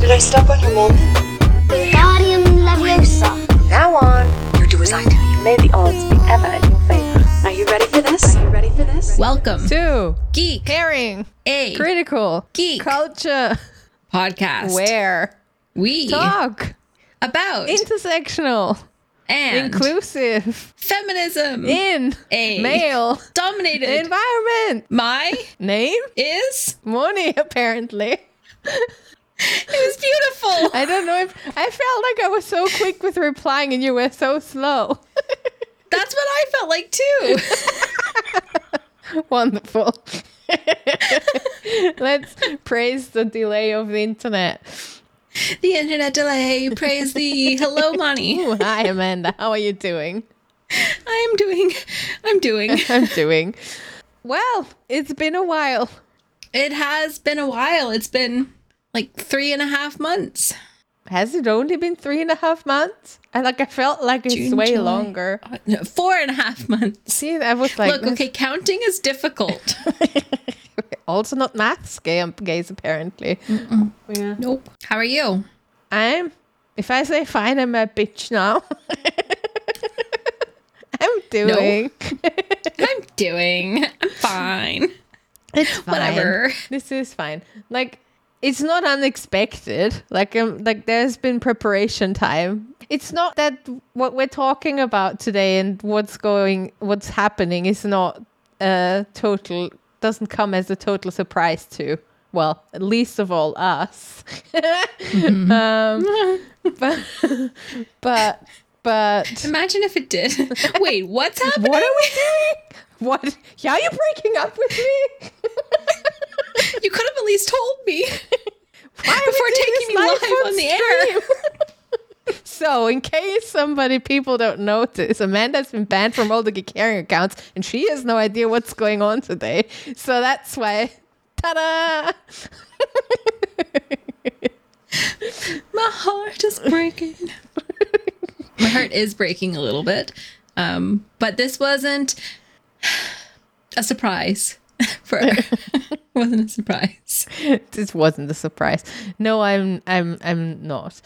Did I step on your moment? Wingardium Leviosa. Now on, you do as I do. You may the odds be ever in your favor. Are you ready for this? Are you ready for this? Welcome to Geek Herring. A Critical. Geek Culture. podcast Where. we Talk. about Intersectional. and Inclusive. feminism In. A Male. dominated. Environment. My Name. is Moni, apparently. it was beautiful. I don't know if I felt like I was so quick with replying and you were so slow. That's what I felt like too. Wonderful. Let's praise the delay of the internet. the internet delay. Praise the Hello, Moni. Ooh, hi, Amanda. How are you doing? I am doing. I'm doing. I'm doing. Well, it's been a while. It has been a while. It's been like three and a half months. Has it only been three and a half months? I like I felt like it's June, way July. longer. Uh, no, Four and a half months. See, I was like, Look, okay, counting is difficult. also not maths game gays apparently. Yeah. nope. How are you? I'm. If I say fine, I'm a bitch now. I'm doing. I'm doing I'm fine. It's fine. Whatever. This is fine. Like it's not unexpected. Like um, like there's been preparation time. It's not that what we're talking about today and what's going what's happening is not a total doesn't come as a total surprise to well, least of all us. um, but but but Imagine if it did. Wait, what's happening? what are we doing? What? Yeah, you're breaking up with me. You could have at least told me Why before taking me this live on the air. so, in case somebody people don't notice, Amanda's been banned from all the Geek Herring accounts, and she has no idea what's going on today. So that's why. Ta-da! My heart is breaking. My heart is breaking a little bit. Um, but this wasn't a surprise for wasn't a surprise. this wasn't a surprise. No, I'm I'm I'm not.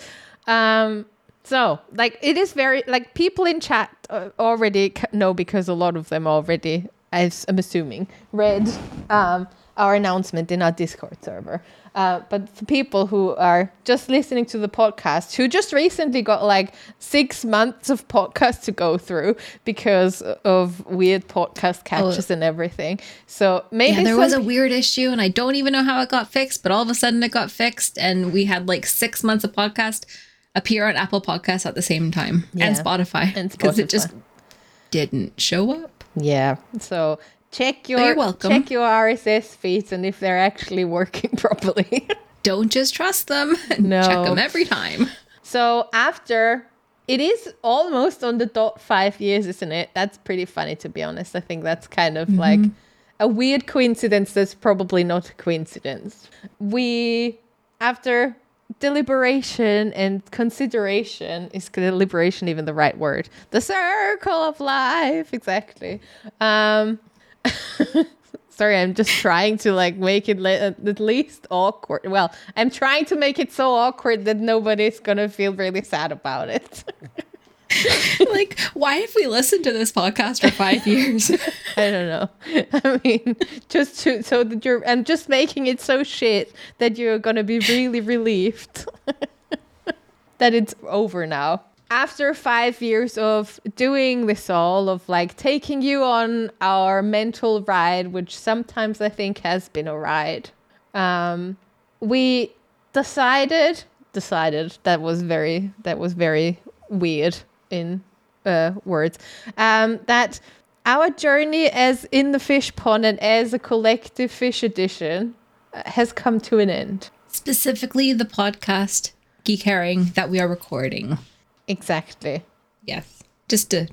Um so, like it is very like people in chat uh, already know because a lot of them already as I'm assuming read um our announcement in our Discord server. Uh, but for people who are just listening to the podcast, who just recently got like six months of podcast to go through because of weird podcast catches and everything. So maybe Yeah, there was a weird issue, and I don't even know how it got fixed. But all of a sudden, it got fixed, and we had like six months of podcast appear on Apple Podcasts at the same time and Yeah. Spotify, And because it just didn't show up. Yeah. So check your you're welcome. check your RSS feeds and if they're actually working properly. Don't just trust them. No. Check them every time. so after it is almost on the dot five years, isn't it? That's pretty funny to be honest. I think that's kind of like a weird coincidence that's probably not a coincidence. We after deliberation and consideration is deliberation even the right word the circle of life exactly um sorry i'm just trying to like make it le- uh, at least awkward well i'm trying to make it so awkward that nobody's gonna feel really sad about it like, why have we listened to this podcast for five years? I don't know. I mean, just to so that you're, I'm just making it so shit that you're gonna be really relieved that it's over now. After five years of doing this all, of like taking you on our mental ride, which sometimes I think has been a ride, um, we decided decided that was very that was very weird in uh, words um, that our journey as in the fish pond and as a collective fish edition uh, has come to an end Specifically, the podcast Geek Herring that we are recording. Exactly. Yes. Just to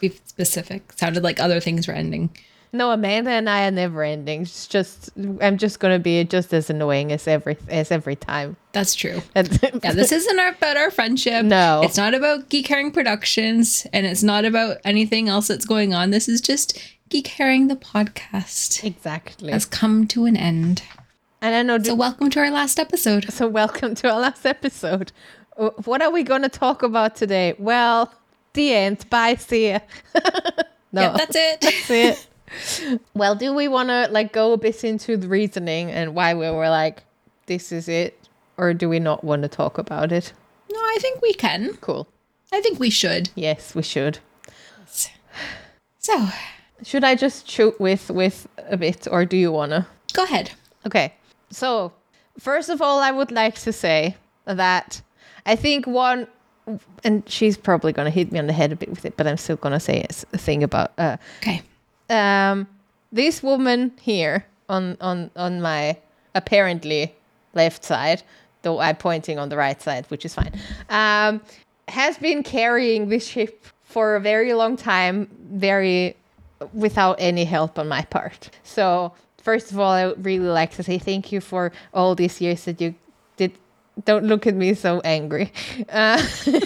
be specific. Sounded like other things were ending. No, Amanda and I are never ending. It's just I'm just gonna be just as annoying as every as every time. That's true. Yeah, this isn't about our friendship. No. It's not about Geek Herring Productions, and it's not about anything else that's going on. This is just Geek Herring, the podcast, exactly. has come to an end. And I know. So, welcome to our last episode. So, welcome to our last episode. Uh, What are we going to talk about today? Well, the end. Bye. See ya. no, Yeah, that's it. that's it. well, do we want to like go a bit into the reasoning and why we were like, this is it, or do we not want to talk about it? no, I think we can. Cool. I think we should. Yes, we should. So, Should I just shoot with with a bit, or do you wanna? go ahead. Okay. So, first of all, I would like to say that I think one, and she's probably going to hit me on the head a bit with it, but I'm still going to say a thing about uh, Okay. um, this woman here on on on my apparently left side, though I'm pointing on the right side, which is fine, um, has been carrying this ship for a very long time, very without any help on my part. So first of all, I would really like to say thank you for all these years that you did. Don't look at me so angry. Uh,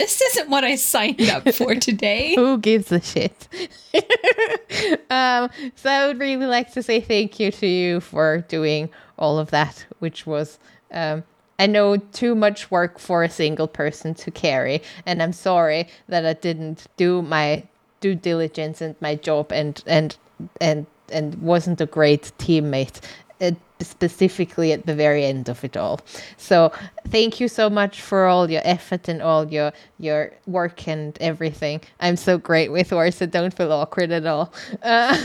This isn't what I signed up for today. Who gives a shit? um, so I would really like to say thank you to you for doing all of that, which was, um, I know, too much work for a single person to carry. And I'm sorry that I didn't do my due diligence and my job and, and, and, and wasn't a great teammate. uh, specifically at the very end of it all. So thank you so much for all your effort and all your your work and everything. I'm so great with words, so don't feel awkward at all. Uh,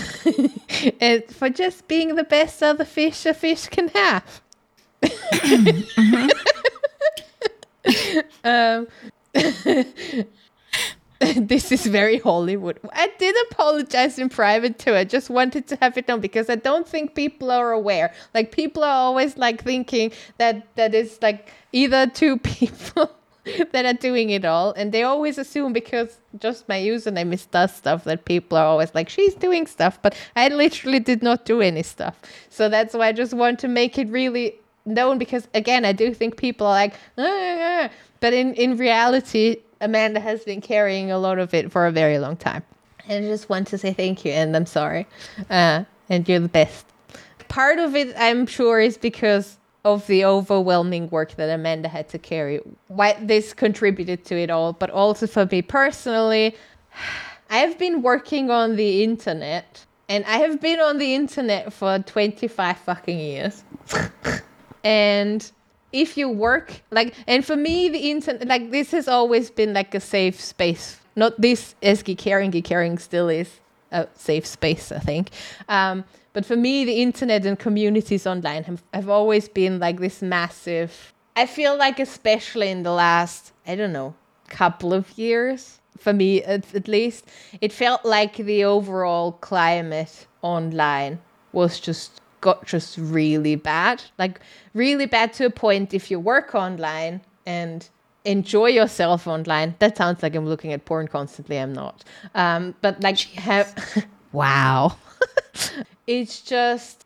and for just being the best other fish a fish can have. um, this is very Hollywood. I did apologize in private too. I just wanted to have it done because I don't think people are aware. Like people are always like thinking that that is like either two people that are doing it all, and they always assume because just my username is does stuff that people are always like she's doing stuff, but I literally did not do any stuff. So that's why I just want to make it really known because again, I do think people are like, "Ah, ah, ah." but in in reality, Amanda has been carrying a lot of it for a very long time. And I just want to say thank you and I'm sorry. Uh, and you're the best. Part of it, I'm sure, is because of the overwhelming work that Amanda had to carry. Why this contributed to it all, but also for me personally, I have been working on the internet and I have been on the internet for 25 fucking years. and if you work like and for me the internet like this has always been like a safe space. Not this as Herring Geek Herring still is a safe space i think. Um, but for me the internet and communities online have, have always been like this massive i feel like especially in the last i don't know couple of years for me at, at least it felt like the overall climate online was just got just really bad like really bad to a point if you work online and enjoy yourself online. That sounds like i'm looking at porn constantly i'm not. Um but like have wow. It's just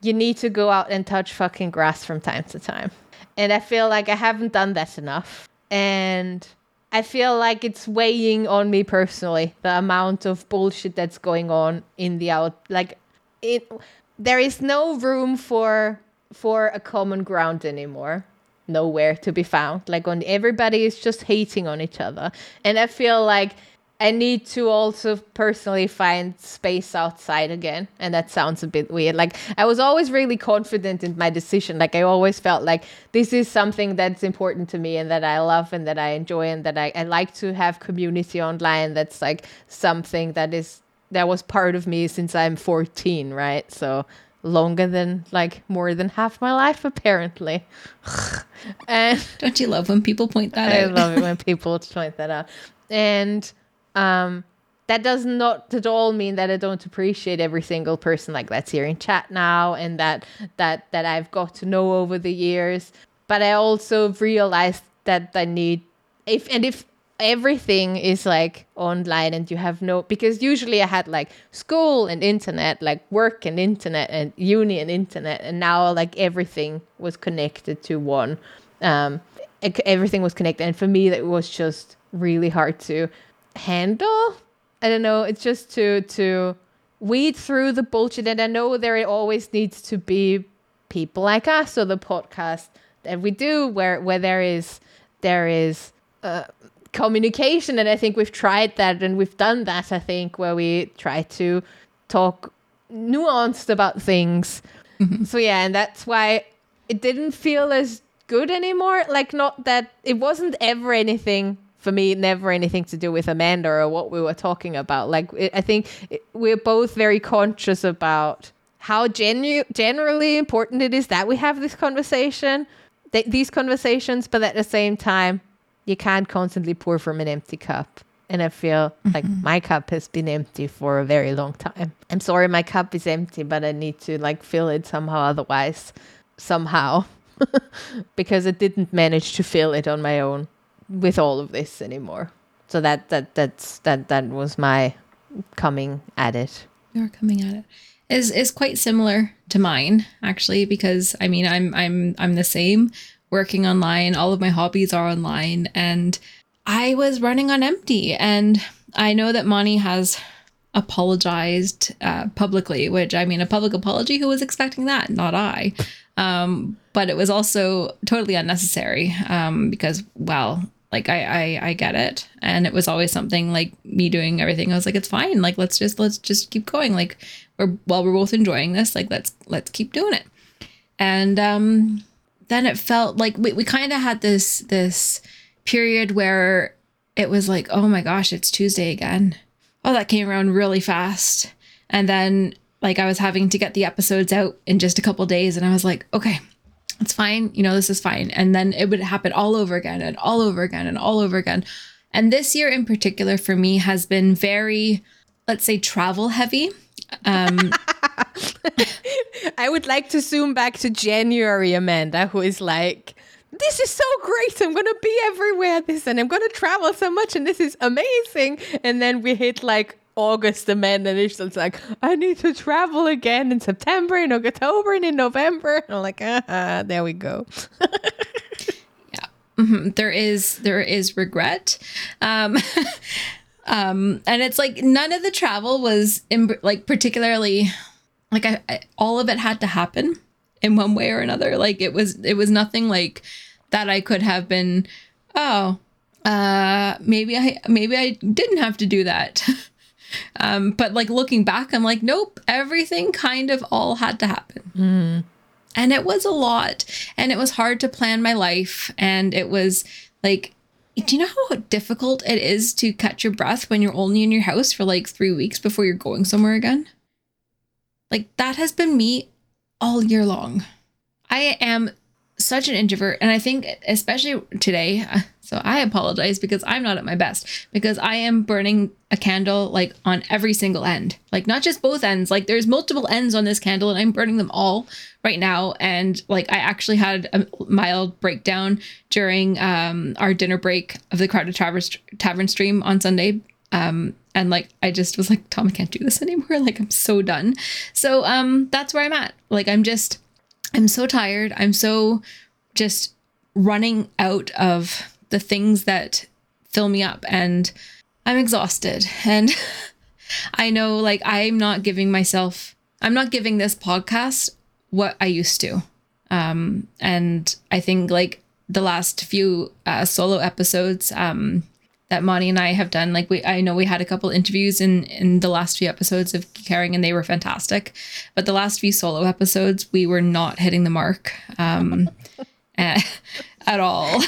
you need to go out and touch fucking grass from time to time. And i feel like i haven't done that enough. And I feel like it's weighing on me personally the amount of bullshit that's going on in the out like it there is no room for for a common ground anymore. Nowhere to be found. Like on everybody is just hating on each other. And i feel like i need to also personally find space outside again. And that sounds a bit weird. Like i was always really confident in my decision. Like i always felt like this is something that's important to me and that i love and that i enjoy and that i, I like to have community online that's like something that is that was part of me since I'm 14, right? So longer than like more than half my life apparently. and Don't you love when people point that I out? I love it when people point that out. And um that does not at all mean that I don't appreciate every single person like that's here in chat now and that that that I've got to know over the years. But I also realized that I need if and if everything is like online and you have no because usually I had like school and internet, like work and internet and uni and internet, and now like everything was connected to one. Um, everything was connected, and for me that was just really hard to handle. I don't know. It's just to to weed through the bullshit, and I know there always needs to be people like us or the podcast that we do where where there is there is uh, communication and i think we've tried that and we've done that i think where we try to talk nuanced about things. Mm-hmm. So yeah and that's why it didn't feel as good anymore. Like not that it wasn't ever anything for me never anything to do with amanda or what we were talking about. Like it, i think it, we're both very conscious about how genu- generally important it is that we have this conversation th- these conversations but at the same time you can't constantly pour from an empty cup. And i feel like mm-hmm. my cup has been empty for a very long time. I'm sorry my cup is empty but i need to like fill it somehow otherwise somehow. Because i didn't manage to fill it on my own with all of this anymore. So that that that's that that was my coming at it. You're coming at it is is quite similar to mine actually because I mean I'm I'm I'm the same working online. All of my hobbies are online. And I was running on empty. And I know that Moni has apologized uh, publicly which I mean a public apology? Who was expecting that? Not I. Um, but it was also totally unnecessary um, because well like I, I i get it. And it was always something like me doing everything. I was like it's fine. Like let's just let's just keep going. Like we're while we're both enjoying this like let's let's keep doing it. And um then it felt like we, we kind of had this this period where it was like oh my gosh it's tuesday again. Oh that came around really fast. And then like i was having to get the episodes out in just a couple days and i was like okay it's fine. You know this is fine. And then it would happen all over again and all over again and all over again. And this year in particular for me has been very let's say travel heavy um I would like to zoom back to January, Amanda, who is like, this is so great. I'm going to be everywhere this and I'm going to travel so much and this is amazing. And then we hit like August, Amanda, and it's like, I need to travel again in September, in October, and in November. And I'm like, ah, there we go. Yeah. There is there is regret um um and it's like none of the travel was in, like particularly like I, I all of it had to happen in one way or another. Like it was it was nothing like that i could have been oh uh maybe i maybe i didn't have to do that. Um but like looking back i'm like nope everything kind of all had to happen. And it was a lot. And it was hard to plan my life. And it was like do you know how difficult it is to catch your breath when you're only in your house for like three weeks before you're going somewhere again? Like that has been me all year long. I am such an introvert and i think especially today so i apologize because i'm not at my best because i am burning a candle like on every single end. Like not just both ends like there's multiple ends on this candle and i'm burning them all right now. And like i actually had a mild breakdown during um our dinner break of the crowded tavern, tavern stream on sunday. Um and like i just was like tom i can't do this anymore. Like i'm so done. So um that's where i'm at. Like i'm just I'm so tired. I'm so just running out of the things that fill me up and I'm exhausted. And I know like I'm not giving myself I'm not giving this podcast what I used to. Um and I think like the last few uh, solo episodes um that Moni and I have done. Like we, I know we had a couple interviews in in the last few episodes of Herring, and they were fantastic. But the last few solo episodes, we were not hitting the mark um, at, at all.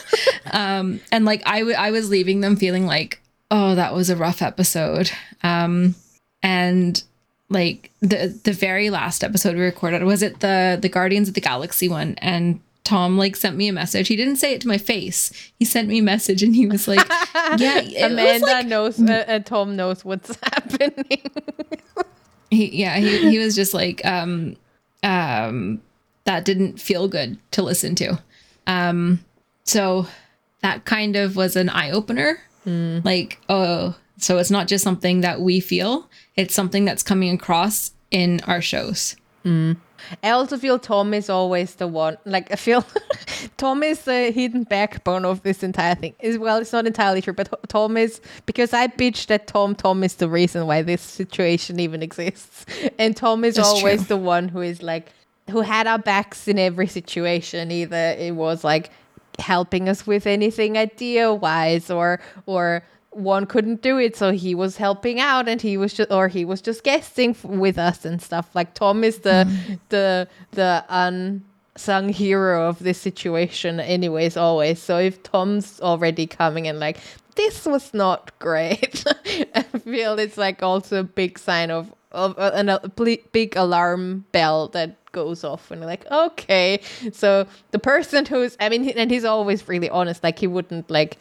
um, and like I, w- I was leaving them feeling like, oh, that was a rough episode. Um, and like the the very last episode we recorded was it the the Guardians of the Galaxy one, and Tom like sent me a message. He didn't say it to my face. He sent me a message and he was like, "Yeah, Amanda like- knows, uh, uh, Tom knows what's happening. he yeah he, he was just like um um that didn't feel good to listen to um so that kind of was an eye-opener like oh so it's not just something that we feel it's something that's coming across in our shows I also feel Tom is always the one. Like I feel Tom is the hidden backbone of this entire thing. Is well, it's not entirely true, but Tom is because I bitched at Tom. Tom is the reason why this situation even exists, and Tom is That's always true. the one who is like who had our backs in every situation. Either it was like helping us with anything idea wise, or or one couldn't do it so he was helping out and he was just or he was just guesting f- with us and stuff. Like tom is the the the unsung hero of this situation anyways always. So if tom's already coming and like this was not great i feel it's like also a big sign of of uh, an, a ble- big alarm bell that goes off and like okay. So the person who's i mean and he's always really honest like he wouldn't like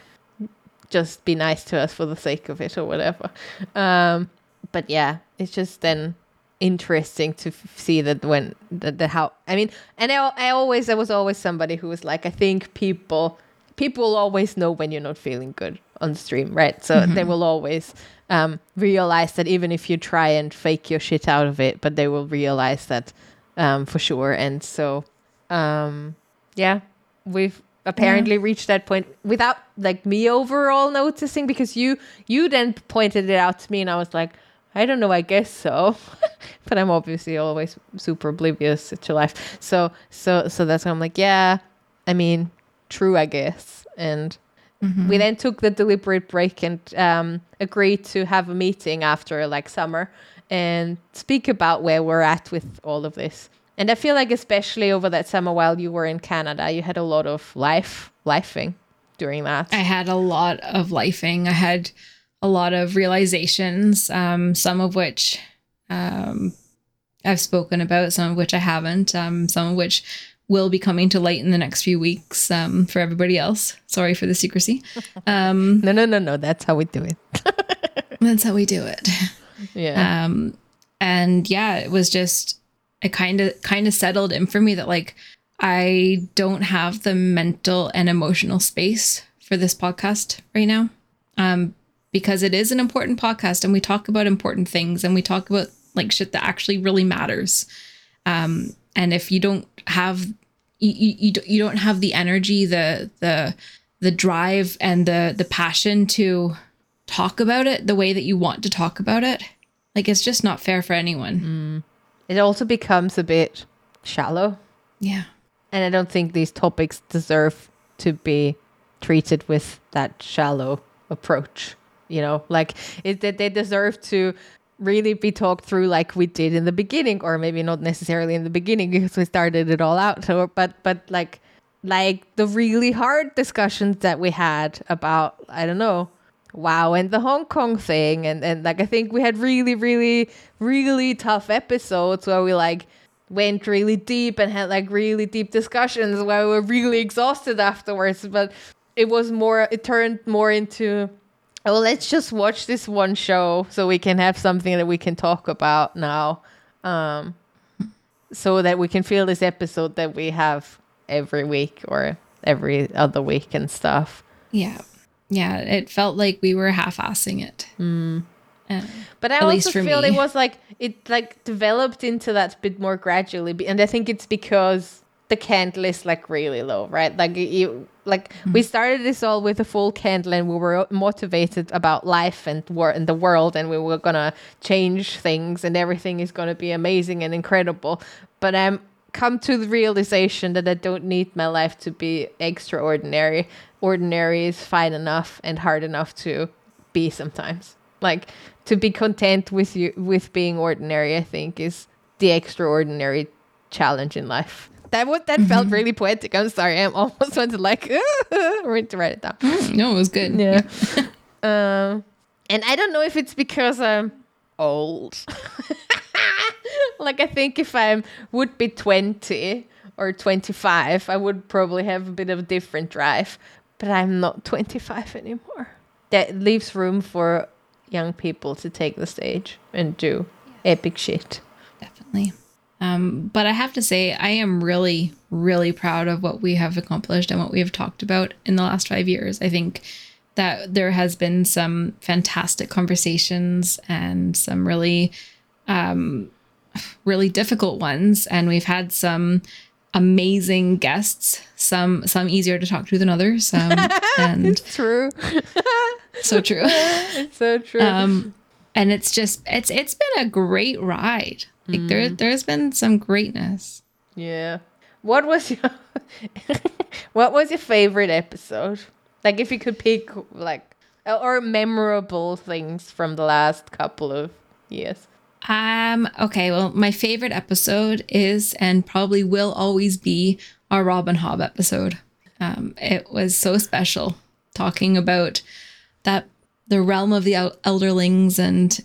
just be nice to us for the sake of it or whatever. Um, but yeah, it's just then interesting to f- see that when the, the how I mean, and I, I always there was always somebody who was like, I think people people always know when you're not feeling good on stream, right? So they will always um, realize that even if you try and fake your shit out of it, but they will realize that um, for sure. And so, um, yeah, we've apparently reached that point without like me overall noticing because you you then pointed it out to me and I was like, I don't know, I guess so. but I'm obviously always super oblivious to life. So so so that's why I'm like, yeah, I mean, true, I guess. And we then took the deliberate break and um, agreed to have a meeting after like summer and speak about where we're at with all of this. And I feel like especially over that summer while you were in Canada, you had a lot of life lifing during that. I had a lot of lifing. I had a lot of realizations, um, some of which um, I've spoken about, some of which I haven't, um, some of which will be coming to light in the next few weeks um, for everybody else. Sorry for the secrecy. Um, No, no, no, no. That's how we do it. that's how we do it. Yeah. um and yeah it was just it kind of kind of settled in for me that like i don't have the mental and emotional space for this podcast right now um because it is an important podcast and we talk about important things and we talk about like shit that actually really matters. Um and if you don't have you, you, you don't- have the energy the the the drive and the the passion to talk about it the way that you want to talk about it like it's just not fair for anyone it also becomes a bit shallow. yeah And I don't think these topics deserve to be treated with that shallow approach. You know, like it that they deserve to really be talked through like we did in the beginning, or maybe not necessarily in the beginning because we started it all out. So, but but like like the really hard discussions that we had about I don't know wow and the hong kong thing and and like i think we had really really really tough episodes where we like went really deep and had like really deep discussions where we were really exhausted afterwards but it was more it turned more into oh let's just watch this one show so we can have something that we can talk about now um so that we can feel this episode that we have every week or every other week and stuff. Yeah yeah it felt like we were half-assing it Uh, But I also feel me. it was like it like developed into that bit more gradually, and I think it's because the candle is like really low, right? Like you, like Mm-hmm. we started this all with a full candle, and we were motivated about life and war and the world, and we were gonna change things, and everything is gonna be amazing and incredible. But I'm come to the realization that I don't need my life to be extraordinary. Ordinary is fine enough and hard enough to be sometimes. Like to be content with you with being ordinary, I think is the extraordinary challenge in life. That would that felt really poetic. I'm sorry, I'm almost want to like want to write it down. no it was good Yeah. um, and I don't know if it's because I'm old. Like I think if I would be 20 or 25, I would probably have a bit of a different drive. But I'm not 25 anymore. That leaves room for young people to take the stage and do epic shit. definitely. Um, but I have to say, I am really, really proud of what we have accomplished and what we have talked about in the last five years. I think that there has been some fantastic conversations and some really, um, really difficult ones, and we've had some amazing guests. Some some easier to talk to than others. Um, and True. so true. so true. um and it's just it's it's been a great ride like there there's been some greatness yeah. What was your What was your favorite episode? Like if you could pick like or memorable things from the last couple of years. Um okay well my favorite episode is and probably will always be our robin hobb episode. Um it was so special talking about that the realm of the elderlings and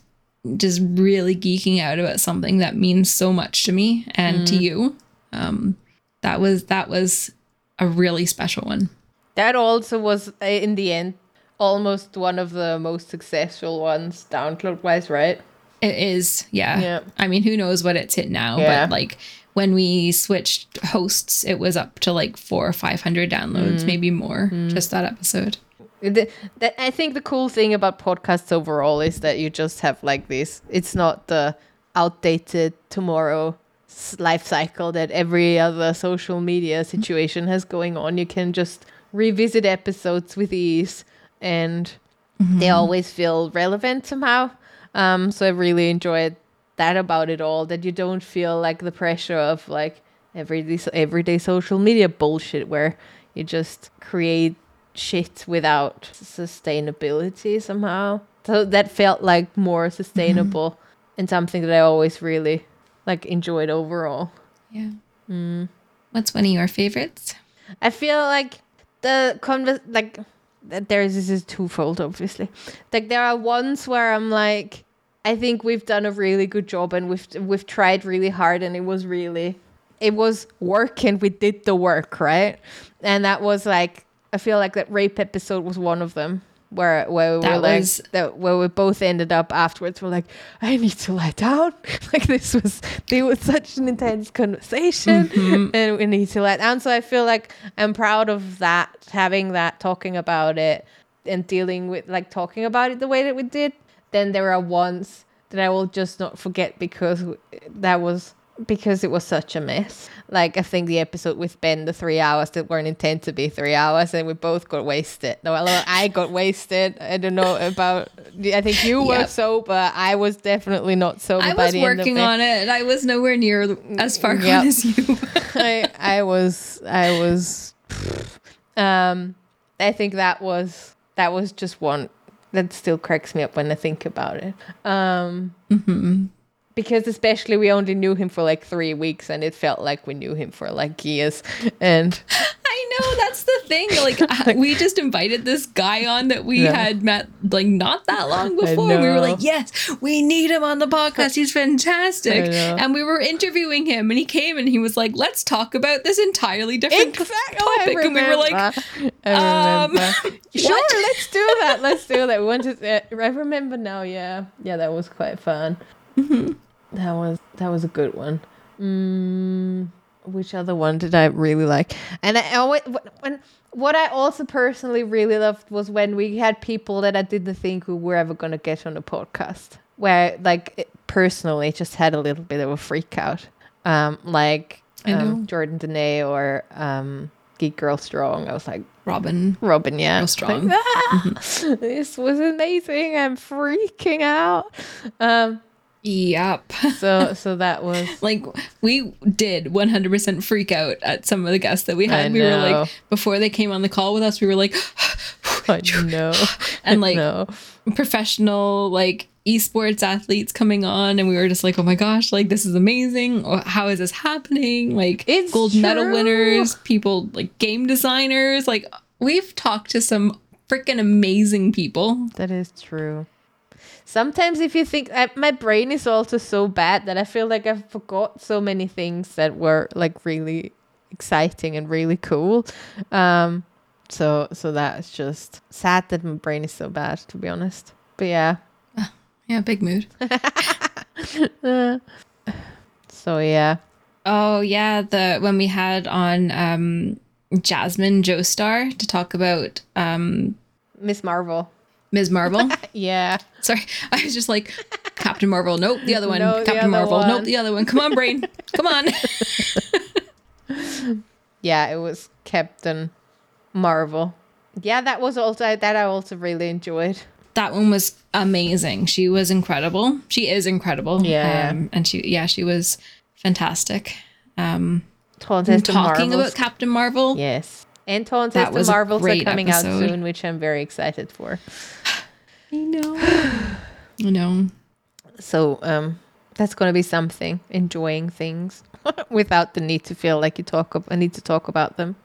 just really geeking out about something that means so much to me and to you. Um that was that was a really special one. That also was uh, in the end almost one of the most successful ones download wise, right? It is, yeah. Yeah. I mean, who knows what it's hit now? Yeah. But like when we switched hosts, it was up to like four or five hundred downloads, mm. maybe more. Mm. Just that episode. The, that, I think the cool thing about podcasts overall is that you just have like this. It's not the outdated tomorrow life cycle that every other social media mm. situation has going on. You can just revisit episodes with ease, and they mm-hmm. always feel relevant somehow. Um, so I really enjoyed that about it all. That you don't feel like the pressure of like everyday everyday social media bullshit where you just create shit without sustainability somehow. So that felt like more sustainable and something that I always really like enjoyed overall. Yeah. What's one of your favorites? I feel like the convers like that this is twofold obviously. Like there are ones where I'm like I think we've done a really good job and we've we've tried really hard and it was really it was work and we did the work, right? And that was like I feel like that rape episode was one of them where where we That were like was- that where we both ended up afterwards we're like I need to lie down. Like this was there was such an intense conversation mm-hmm. and we need to let down. So I feel like I'm proud of that having that talking about it and dealing with like talking about it the way that we did. Then there are ones that I will just not forget because that was because it was such a mess. Like I think the episode with Ben, the three hours that weren't intended to be three hours, and we both got wasted. No, well, I got wasted. I don't know about. I think you were Yep. sober. I was definitely not sober. I was the end of working on it and I was nowhere near as far Yep. gone as you. I I was I was um I think that was that was just one that still cracks me up when I think about it. Um because especially we only knew him for like 3 weeks and it felt like we knew him for like years and I know that's the thing. Like uh, we just invited this guy on that we Yeah. had met like not that long before. We were like, yes, we need him on the podcast. He's fantastic. And we were interviewing him, and he came and he was like, let's talk about this entirely different Exactly. topic. And we were like, um, sure, let's do that. Let's do that. We wanted. Uh, I remember now. Yeah, yeah, that was quite fun. Mm-hmm. That was that was a good one. Mm, which other one did I really like? And I always when what I also personally really loved was when we had people that I didn't think we were ever gonna get on the podcast. Where like it, personally just had a little bit of a freak out. Um, like um, Jordan Dene or um, Geek Girl Strong. I was like, Robin. Robin, yeah. Girl Strong. Like, "Ah, This was amazing. I'm freaking out. Um, Yep. so so that was like we did 100% freak out at some of the guests that we I had. We were like before they came on the call with us, we were like I know. and like professional like esports athletes coming on and we were just like oh my gosh like this is amazing how is this happening like It's gold medal winners people like game designers like we've talked to some freaking amazing people That is true. Sometimes, if you think I, my brain is also so bad that I feel like I've forgot so many things that were like really exciting and really cool. Um, so so that's just sad that my brain is so bad, to be honest. But yeah, Yeah, big mood. so yeah, Oh yeah, the when we had on um Jasmine Joestar to talk about um Miss Marvel. Ms. Marvel. Yeah, Sorry, I was just like Captain Marvel. Nope, the other one. No, Captain Marvel. one. Nope, the other one. Come on, brain. Come on. yeah, it was Captain Marvel. Yeah, that was also that I also really enjoyed. that one was amazing. She was incredible. She is incredible. Yeah. Um, and she yeah, she was fantastic. Um talking about Captain Marvel. yes, and That the Marvels are coming out soon, which I'm very excited for. I know. I know. So um, that's going to be something. Enjoying things without the need to feel like you talk. I need to talk about them.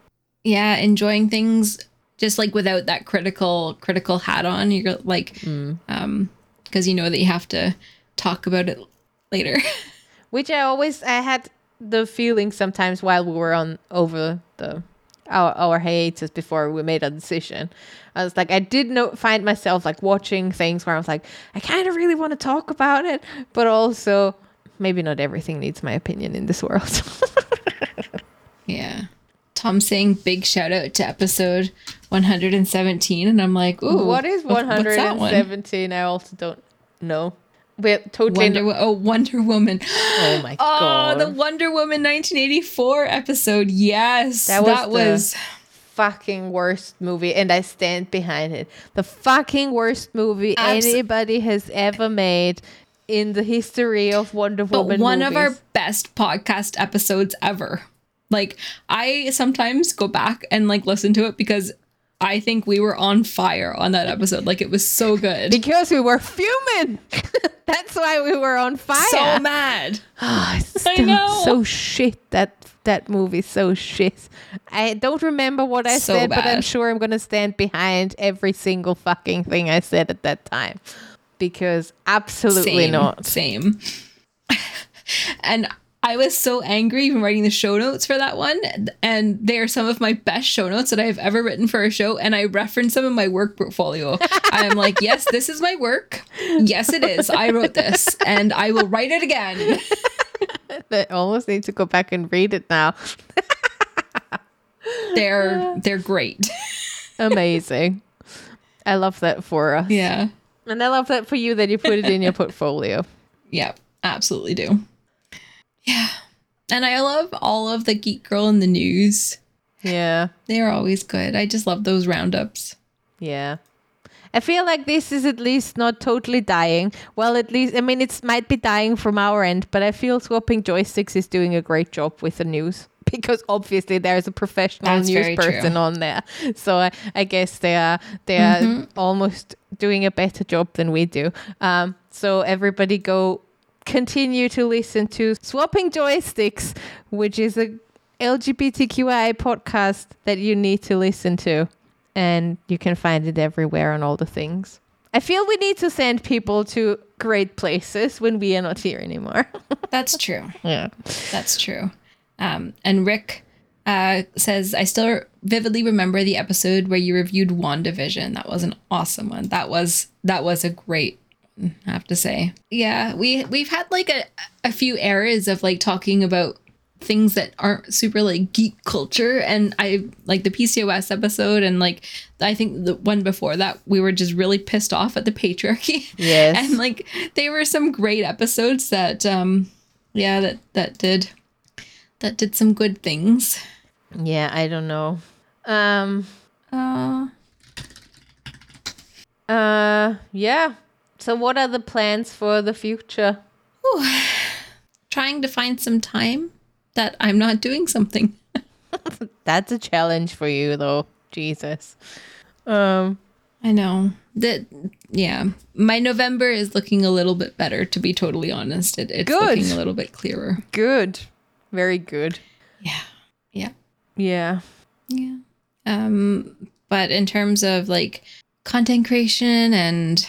yeah, enjoying things just like without that critical critical hat on. You're like, Mm. um, because you know that you have to talk about it later. Which I always I had the feeling sometimes while we were on over the our our hiatus before we made a decision. I was like I did not find myself like watching things where I was like I kind of really want to talk about it, but also maybe not everything needs my opinion in this world. yeah. Tom saying big shout out to episode 117, and I'm like, ooh, what is what- what's that one? 117? I also don't know. We're totally Wonder, Wo- oh, Wonder Woman. Oh my god. Oh, the Wonder Woman 1984 episode. Yes, That that was was, the- fucking worst movie and I stand behind it. The fucking worst movie Abs- anybody has ever made in the history of Wonder but Woman. one of our best podcast episodes ever. Like, I sometimes go back and like listen to it because I think we were on fire on that episode. Like, it was so good. because we were fuming. That's why we were on fire. So mad. Ah, it's I know. So shit that that movie so shit. I don't remember what I So said, but I'm sure I'm gonna stand behind every single fucking thing I said at that time. Because absolutely Same, not. Same. and I was so angry even writing the show notes for that one. And they are some of my best show notes that I've ever written for a show. And I reference them in my work portfolio. I'm like, yes, this is my work. Yes, it is. I wrote this and I will write it again. I almost need to go back and read it now. They're they're great. Amazing. I love that for us. Yeah. And I love that for you that you put it in your portfolio. Yeah, absolutely do. Yeah. And I love all of the Geek Girl in the news. Yeah. They are always good. I just love those roundups. Yeah. I feel like this is at least not totally dying. Well, at least I mean it might be dying from our end, but I feel swapping joysticks is doing a great job with the news because obviously there's a professional That's news person true. on there. So I, I guess they are they are almost doing a better job than we do. Um, so everybody go continue to listen to Swapping Joysticks, which is a LGBTQI podcast that you need to listen to. And you can find it everywhere on all the things. I feel we need to send people to great places when we are not here anymore. That's true. yeah. That's true. Um, and Rick uh, says, I still vividly remember the episode where you reviewed WandaVision. That was an awesome one. That was that was a great I have to say. Yeah, we we've had like a, a few eras of like talking about things that aren't super like geek culture and I like the PCOS episode and like I think the one before that we were just really pissed off at the patriarchy. Yes. and like they were some great episodes that um yeah that that did that did some good things Yeah, I don't know. Um uh uh yeah. So what are the plans for the future? trying to find some time that i'm not doing something That's a challenge for you though. Jesus. Um i know that yeah my november is looking a little bit better to be totally honest it, it's Good. looking a little bit clearer good. Very good. yeah yeah Yeah. Yeah. Um, but in terms of like content creation and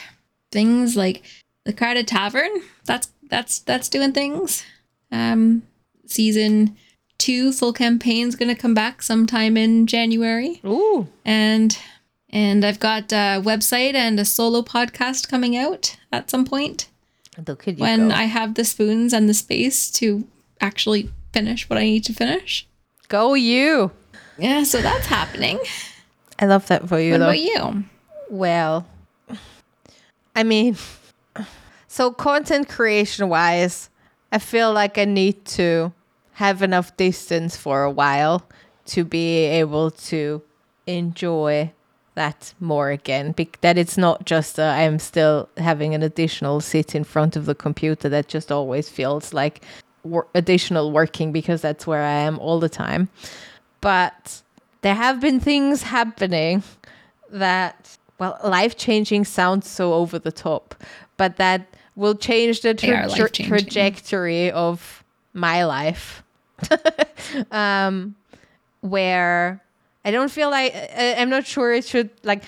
things like the Crowded Tavern, that's that's that's doing things. Um, season two full campaigns going to come back sometime in January. Ooh. And and I've got a website and a solo podcast coming out at some point Look at you when go. I have the spoons and the space to actually finish what I need to finish. go you. Yeah, so that's happening. I love that for you What though. about you? Well, I mean, so content creation wise, I feel like I need to have enough distance for a while to be able to enjoy that more again. Be- that it's not just uh, I'm still having an additional sit in front of the computer that just always feels like wor- additional working because that's where I am all the time. But there have been things happening that well life changing sounds so over the top but that will change the tra- tra- trajectory of my life. Um where i don't feel like I, i'm not sure it should like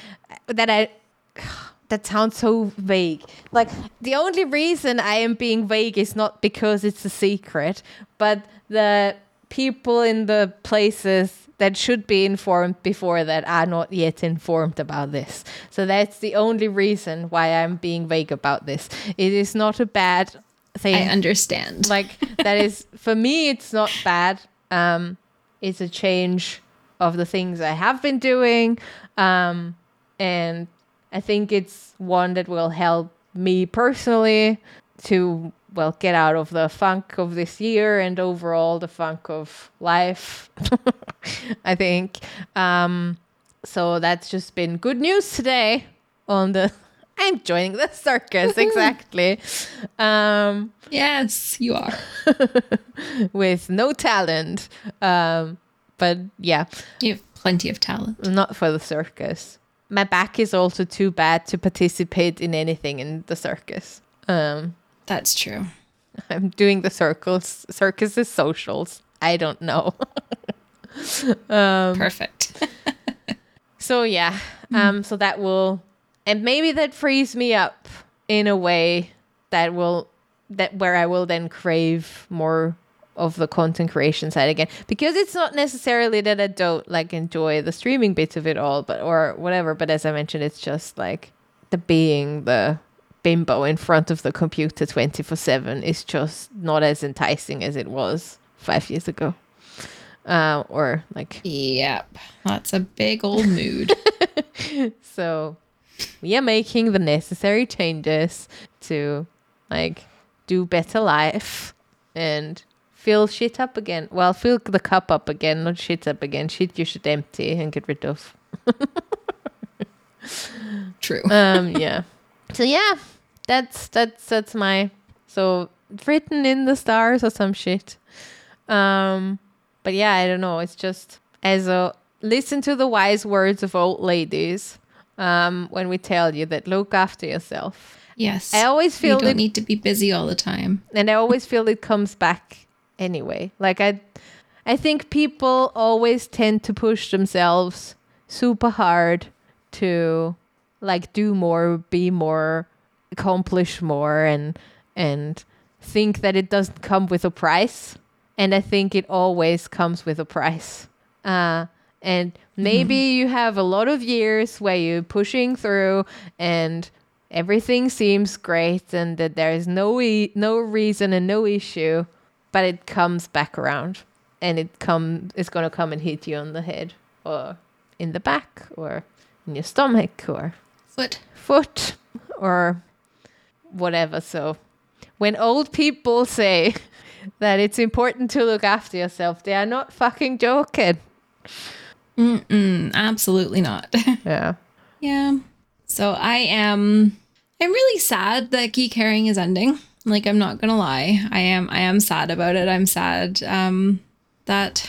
that i that sounds so vague. Like the only reason i am being vague is not because it's a secret but the people in the places that should be informed before that are not yet informed about this. So that's the only reason why i'm being vague about this. It is not a bad thing. I understand. like that is for me it's not bad. Um it's a change of the things i have been doing. Um and i think it's one that will help me personally to well get out of the funk of this year and overall the funk of life i think um so that's just been good news today on the i'm joining the circus exactly um yes, you are. with no talent. Um, but yeah, You have plenty of talent. not for the circus. My back is also too bad to participate in anything in the circus. Um, That's true. I'm doing the circles, circuses socials. I don't know. Perfect. So yeah, um, so that will, and maybe that frees me up in a way that will, that where I will then crave more of the content creation side again because it's not necessarily that I don't like enjoy the streaming bits of it all, but or whatever. But as I mentioned, it's just like the being the bimbo in front of the computer twenty four seven is just not as enticing as it was five years ago, uh, or like yep. That's a big old mood. So we are making the necessary changes to like do better life and fill shit up again. Well, fill the cup up again, not shit up again. Shit you should empty and get rid of. True. Um yeah. So yeah, that's that's that's my so written in the stars or some shit. Um but yeah, I don't know. It's just as a listen to the wise words of old ladies um when we tell you that look after yourself. yes. I always feel you don't it need to be busy all the time. and I always feel it comes back anyway. Like I I think people always tend to push themselves super hard to like do more, be more, accomplish more and and think that it doesn't come with a price. And I think it always comes with a price. Uh and maybe you have a lot of years where you're pushing through and everything seems great and that there is no e- no reason and no issue but it comes back around and it come it's going to come and hit you on the head or in the back or in your stomach or Foot. foot or whatever so when old people say that it's important to look after yourself they are not fucking joking Mm, absolutely not. yeah yeah. So I am I'm really sad that Geek Herring is ending. Like I'm not gonna lie. I am I am sad about it. I'm sad um that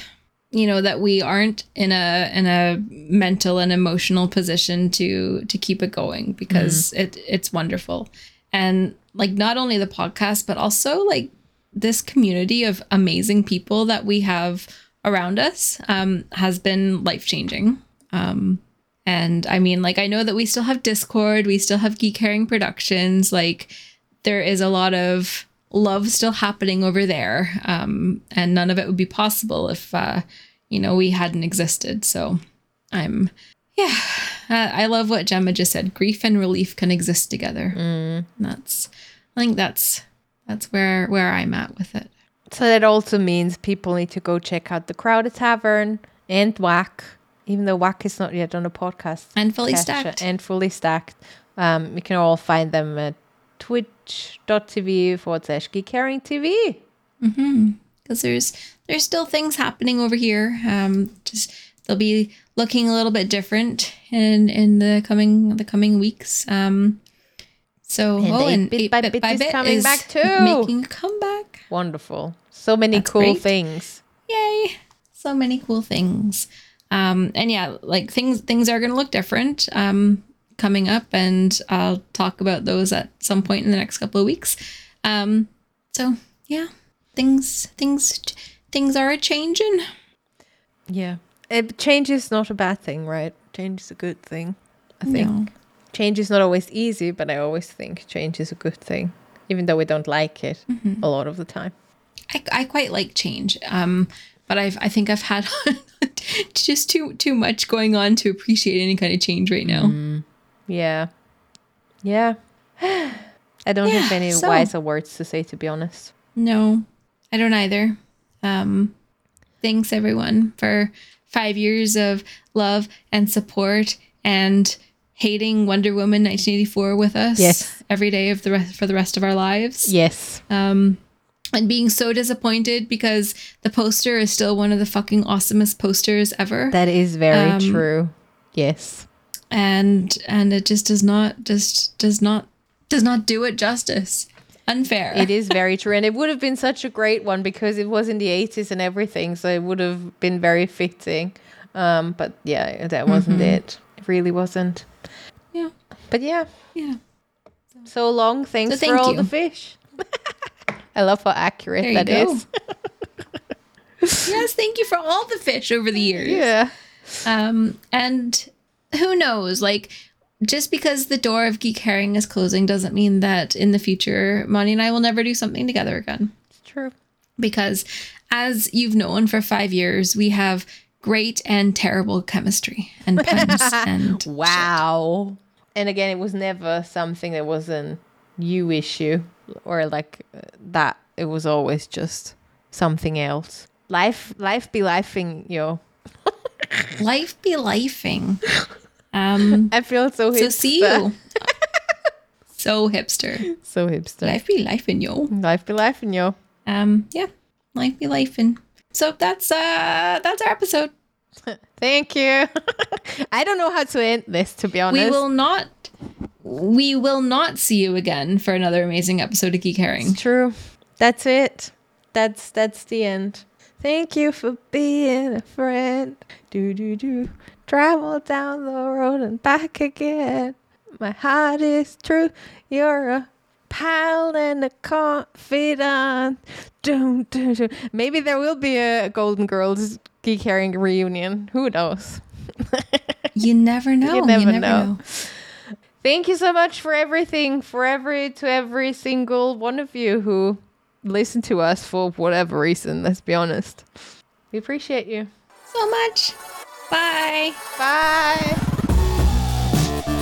you know that we aren't in a in a mental and emotional position to to keep it going because it it's wonderful. And like not only the podcast but also like this community of amazing people that we have around us um, has been life changing. Um, and I mean, like, I know that we still have Discord, we still have Geek Herring Productions. Like, there is a lot of love still happening over there. Um, and none of it would be possible if, uh, you know, we hadn't existed. So I'm, yeah, uh, I love what Gemma just said. Grief and relief can exist together. Mm. That's, I think that's, that's where, where I'm at with it. So that also means people need to go check out the Crowded Tavern and Whack, even though Whack is not yet on the podcast. And fully stacked. And fully stacked. Um, you can all find them at twitch.tv forward slash geek herring TV. because there's there's still things happening over here. Um, just they'll be looking a little bit different in in the coming the coming weeks. Um, so And oh, and bit, by Bit is coming back too. making a comeback. Wonderful. So many That's cool great. things. Yay! So many cool things. Um, and yeah, like things things are gonna look different. Um, coming up, and I'll talk about those at some point in the next couple of weeks. Um, so yeah, things things things are a changing. Yeah. It, change is not a bad thing, right? Change is a good thing, I think. No. Change is not always easy, but I always think change is a good thing, even though we don't like it Mm-hmm. a lot of the time. I, I quite like change. Um, but I've I think I've had just too too much going on to appreciate any kind of change right now. Yeah. Yeah. I don't have any so- wiser words to say, to be honest. No, I don't either. Um, thanks everyone for five years of love and support and hating Wonder Woman 1984 with us Yes. every day of the rest for the rest of our lives. Yes. Um, and being so disappointed because the poster is still one of the fucking awesomest posters ever. That is very Um, true. Yes. And and it just does not just does not does not do it justice. Unfair. It is very true. And it would have been such a great one because it was in the 80s and everything. So it would have been very fitting. Um, but yeah, that wasn't it. It really wasn't. Yeah. But yeah. Yeah. So long. Thanks So thank for all you. the fish. I love how accurate that go. is. yes, thank you for all the fish over the years. Yeah. Um, and who knows? Like, just because the door of geek herring is closing doesn't mean that in the future, Moni and I will never do something together again. It's true. Because, as you've known for five years, we have great and terrible chemistry and puns and Wow. And again, it was never something that was an you issue or like that. It was always just something else. Life, life be lifing, yo. Life be lifing. Um, I feel so hipster. so see you. so hipster. So hipster. Life be lifing, yo. Life be lifing, yo. Um, yeah, life be lifing. So that's uh that's our episode. Thank you. I don't know how to end this, to be honest. We will not we will not see you again for another amazing episode of Geek Herring. True. That's it. That's that's the end. Thank you for being a friend. Do do do. Travel down the road and back again. My heart is true. You're a pal and a confidant. Dun, dun, dun. Maybe there will be a Golden Girls Geek Herring reunion. Who knows? You never know. You never know. Thank you so much for everything, for every to every single one of you who listen to us for whatever reason. Let's be honest. We appreciate you. So much. Bye. Bye.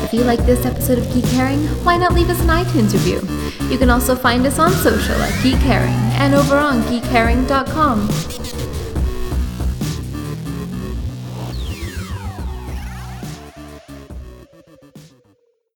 If you like this episode of Geek Herring, why not leave us an iTunes review? You can also find us on social at Geek Herring and over on geekherring.com.